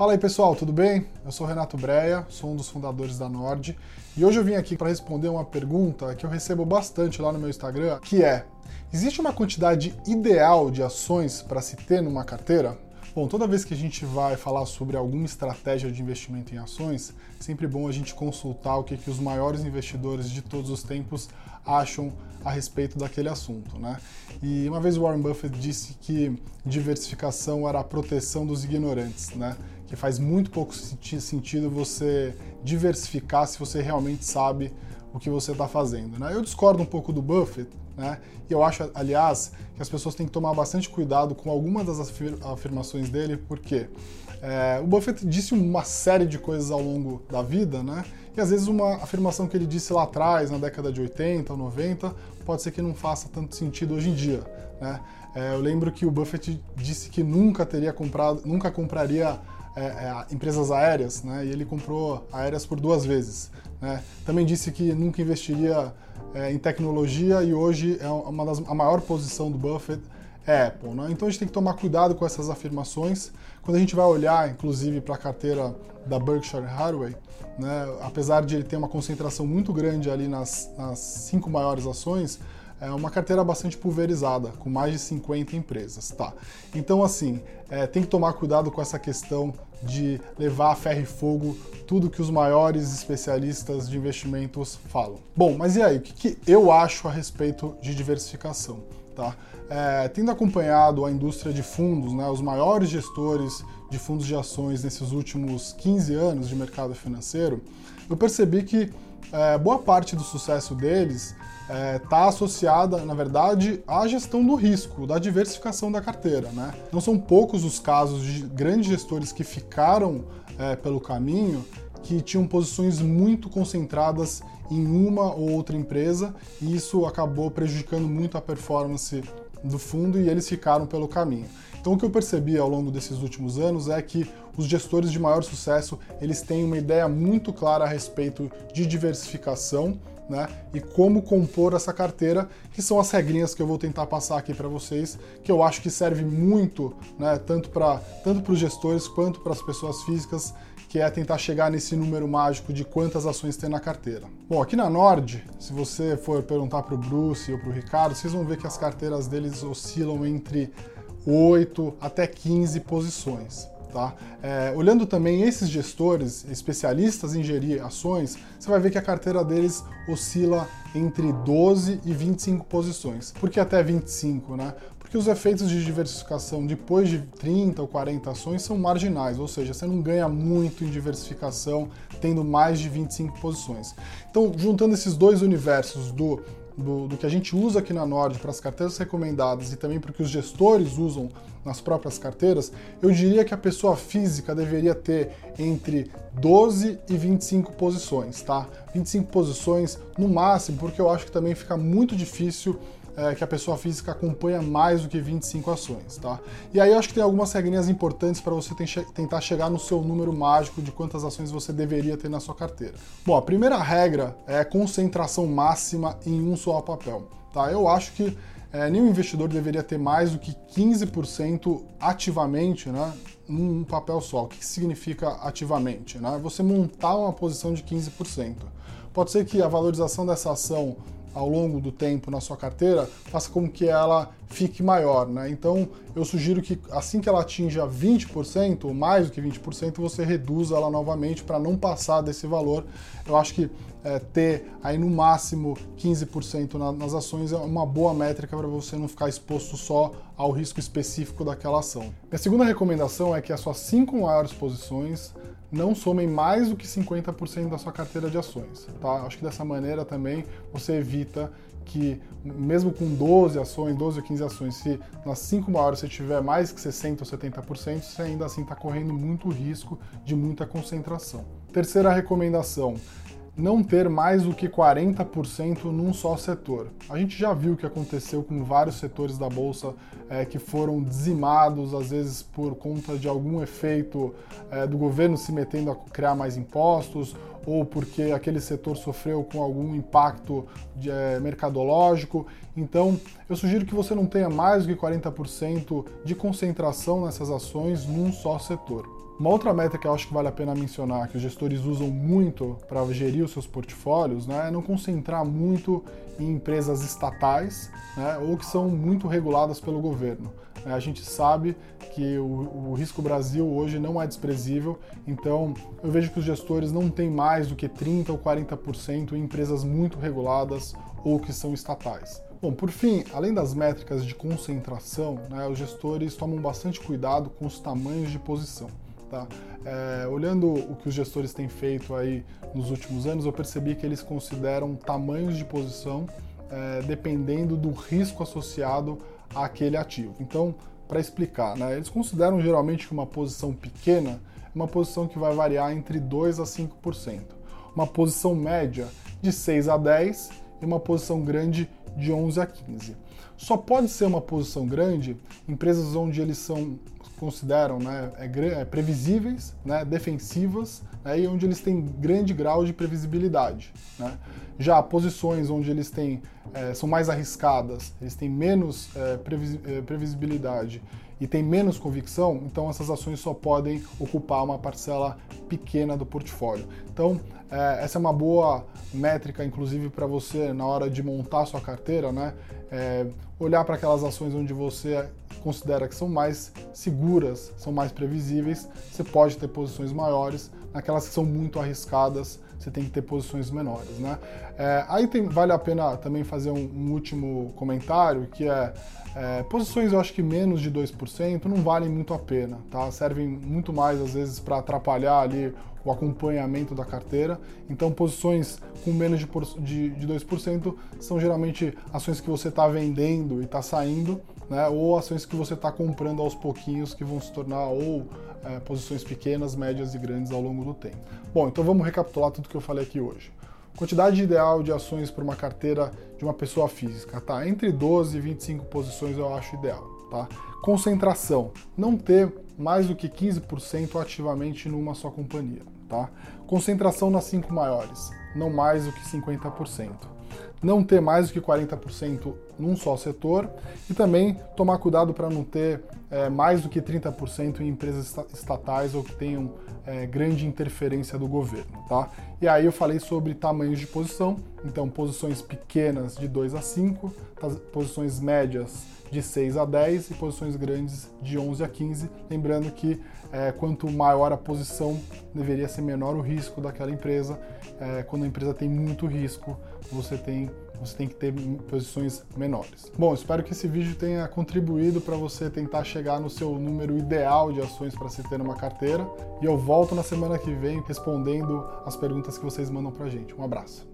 Fala aí pessoal, tudo bem? Eu sou Renato Breia, sou um dos fundadores da Nord e hoje eu vim aqui para responder uma pergunta que eu recebo bastante lá no meu Instagram, que é: existe uma quantidade ideal de ações para se ter numa carteira? Bom, toda vez que a gente vai falar sobre alguma estratégia de investimento em ações, sempre bom a gente consultar o que, que os maiores investidores de todos os tempos acham a respeito daquele assunto, né? E uma vez Warren Buffett disse que diversificação era a proteção dos ignorantes, né? Que faz muito pouco sentido você diversificar se você realmente sabe o que você está fazendo, né? Eu discordo um pouco do Buffett, né? E eu acho, aliás, que as pessoas têm que tomar bastante cuidado com algumas das afirmações dele, porque é, o Buffett disse uma série de coisas ao longo da vida, né? E às vezes uma afirmação que ele disse lá atrás, na década de 80 ou 90, pode ser que não faça tanto sentido hoje em dia, né? É, eu lembro que o Buffett disse que nunca teria comprado, nunca compraria é, é, empresas aéreas, né? E ele comprou aéreas por duas vezes. Né? Também disse que nunca investiria é, em tecnologia e hoje é uma das, a maior posição do Buffett é Apple. Né? Então a gente tem que tomar cuidado com essas afirmações. Quando a gente vai olhar, inclusive, para a carteira da Berkshire Hathaway, né, apesar de ele ter uma concentração muito grande ali nas, nas cinco maiores ações, é uma carteira bastante pulverizada, com mais de 50 empresas, tá? Então, assim, é, tem que tomar cuidado com essa questão de levar a ferro e fogo tudo que os maiores especialistas de investimentos falam. Bom, mas e aí, o que, que eu acho a respeito de diversificação? Tá? É, tendo acompanhado a indústria de fundos, né, os maiores gestores de fundos de ações nesses últimos 15 anos de mercado financeiro, eu percebi que é, boa parte do sucesso deles está é, tá associada, na verdade, à gestão do risco, da diversificação da carteira. Né? Não são poucos os casos de grandes gestores que ficaram é, pelo caminho que tinham posições muito concentradas em uma ou outra empresa e isso acabou prejudicando muito a performance do fundo e eles ficaram pelo caminho. Então o que eu percebi ao longo desses últimos anos é que os gestores de maior sucesso, eles têm uma ideia muito clara a respeito de diversificação, né? E como compor essa carteira, que são as regrinhas que eu vou tentar passar aqui para vocês, que eu acho que serve muito, né, tanto para tanto os gestores quanto para as pessoas físicas que é tentar chegar nesse número mágico de quantas ações tem na carteira. Bom, aqui na Nord, se você for perguntar para o Bruce ou para o Ricardo, vocês vão ver que as carteiras deles oscilam entre 8 até 15 posições. Tá? É, olhando também esses gestores, especialistas em gerir ações, você vai ver que a carteira deles oscila entre 12 e 25 posições. Por que até 25, né? Porque os efeitos de diversificação depois de 30 ou 40 ações são marginais, ou seja, você não ganha muito em diversificação tendo mais de 25 posições. Então, juntando esses dois universos do do, do, que a gente usa aqui na Nord para as carteiras recomendadas e também para que os gestores usam nas próprias carteiras, eu diria que a pessoa física deveria ter entre 12 e 25 posições, tá? 25 posições no máximo, porque eu acho que também fica muito difícil é, que a pessoa física acompanha mais do que 25 ações, tá? E aí eu acho que tem algumas regrinhas importantes para você tentar chegar no seu número mágico de quantas ações você deveria ter na sua carteira. Bom, a primeira regra é concentração máxima em um só papel, tá? Eu acho que é, nenhum investidor deveria ter mais do que 15% ativamente, né? Num papel só. O que significa ativamente? Né? Você montar uma posição de 15%. Pode ser que a valorização dessa ação ao longo do tempo na sua carteira faça com que ela fique maior, né? Então eu sugiro que assim que ela atinja 20% ou mais do que 20%, você reduza ela novamente para não passar desse valor. Eu acho que é, ter aí no máximo 15% na, nas ações é uma boa métrica para você não ficar exposto só ao risco específico daquela ação. Minha segunda recomendação é que as suas cinco maiores posições não somem mais do que 50% da sua carteira de ações. Tá? Acho que dessa maneira também você evita que, mesmo com 12 ações, 12 ou 15 ações, se nas 5 maiores você tiver mais que 60% ou 70%, você ainda assim está correndo muito risco de muita concentração. Terceira recomendação, não ter mais do que 40% num só setor. A gente já viu o que aconteceu com vários setores da bolsa é, que foram dizimados, às vezes por conta de algum efeito é, do governo se metendo a criar mais impostos ou porque aquele setor sofreu com algum impacto de, é, mercadológico. Então, eu sugiro que você não tenha mais do que 40% de concentração nessas ações num só setor. Uma outra métrica que eu acho que vale a pena mencionar, que os gestores usam muito para gerir os seus portfólios, né, é não concentrar muito em empresas estatais né, ou que são muito reguladas pelo governo. É, a gente sabe que o, o, risco Brasil hoje não é desprezível, então eu vejo que os gestores não têm mais do que 30% ou 40% em empresas muito reguladas ou que são estatais. Bom, por fim, além das métricas de concentração, né, os gestores tomam bastante cuidado com os tamanhos de posição. Tá? É, olhando o que os gestores têm feito aí nos últimos anos, eu percebi que eles consideram tamanhos de posição é, dependendo do risco associado àquele ativo. Então, para explicar, né, eles consideram geralmente que uma posição pequena é uma posição que vai variar entre 2 a 5%, uma posição média de 6 a 10 e uma posição grande de 11 a 15. Só pode ser uma posição grande empresas onde eles são consideram né, é, é, previsíveis, né, defensivas, né, e onde eles têm grande grau de previsibilidade. Né. Já posições onde eles têm, é, são mais arriscadas, eles têm menos é, previs, é, previsibilidade e têm menos convicção, então essas ações só podem ocupar uma parcela pequena do portfólio. Então, é, essa é uma boa métrica, inclusive, para você na hora de montar sua carteira, né? Olhar para aquelas ações onde você considera que são mais seguras, são mais previsíveis, você pode ter posições maiores. Naquelas que são muito arriscadas, você tem que ter posições menores, né? É, aí tem, vale a pena também fazer um, um último comentário, que é, é, posições eu acho que menos de 2% não valem muito a pena, tá? Servem muito mais às vezes para atrapalhar ali o acompanhamento da carteira. Então, posições com menos de, de, de 2% são geralmente ações que você está vendendo e está saindo, né? ou ações que você está comprando aos pouquinhos que vão se tornar ou é, posições pequenas, médias e grandes ao longo do tempo. Bom, então vamos recapitular tudo que eu falei aqui hoje. Quantidade ideal de ações para uma carteira de uma pessoa física, tá? Entre 12 e 25 posições eu acho ideal, tá? Concentração, não ter mais do que 15% ativamente numa só companhia, tá? Concentração nas cinco maiores, não mais do que 50% não ter mais do que 40% num só setor e também tomar cuidado para não ter é, mais do que 30% em empresas estatais ou que tenham é, grande interferência do governo, tá? E aí eu falei sobre tamanhos de posição, então posições pequenas de 2 a 5, posições médias de 6 a 10 e posições grandes de 11 a 15, lembrando que é, quanto maior a posição, deveria ser menor o risco daquela empresa. É, quando a empresa tem muito risco, você tem, você tem que ter posições menores. Bom, espero que esse vídeo tenha contribuído para você tentar chegar no seu número ideal de ações para se ter numa carteira. E eu volto na semana que vem respondendo as perguntas que vocês mandam para gente. Um abraço.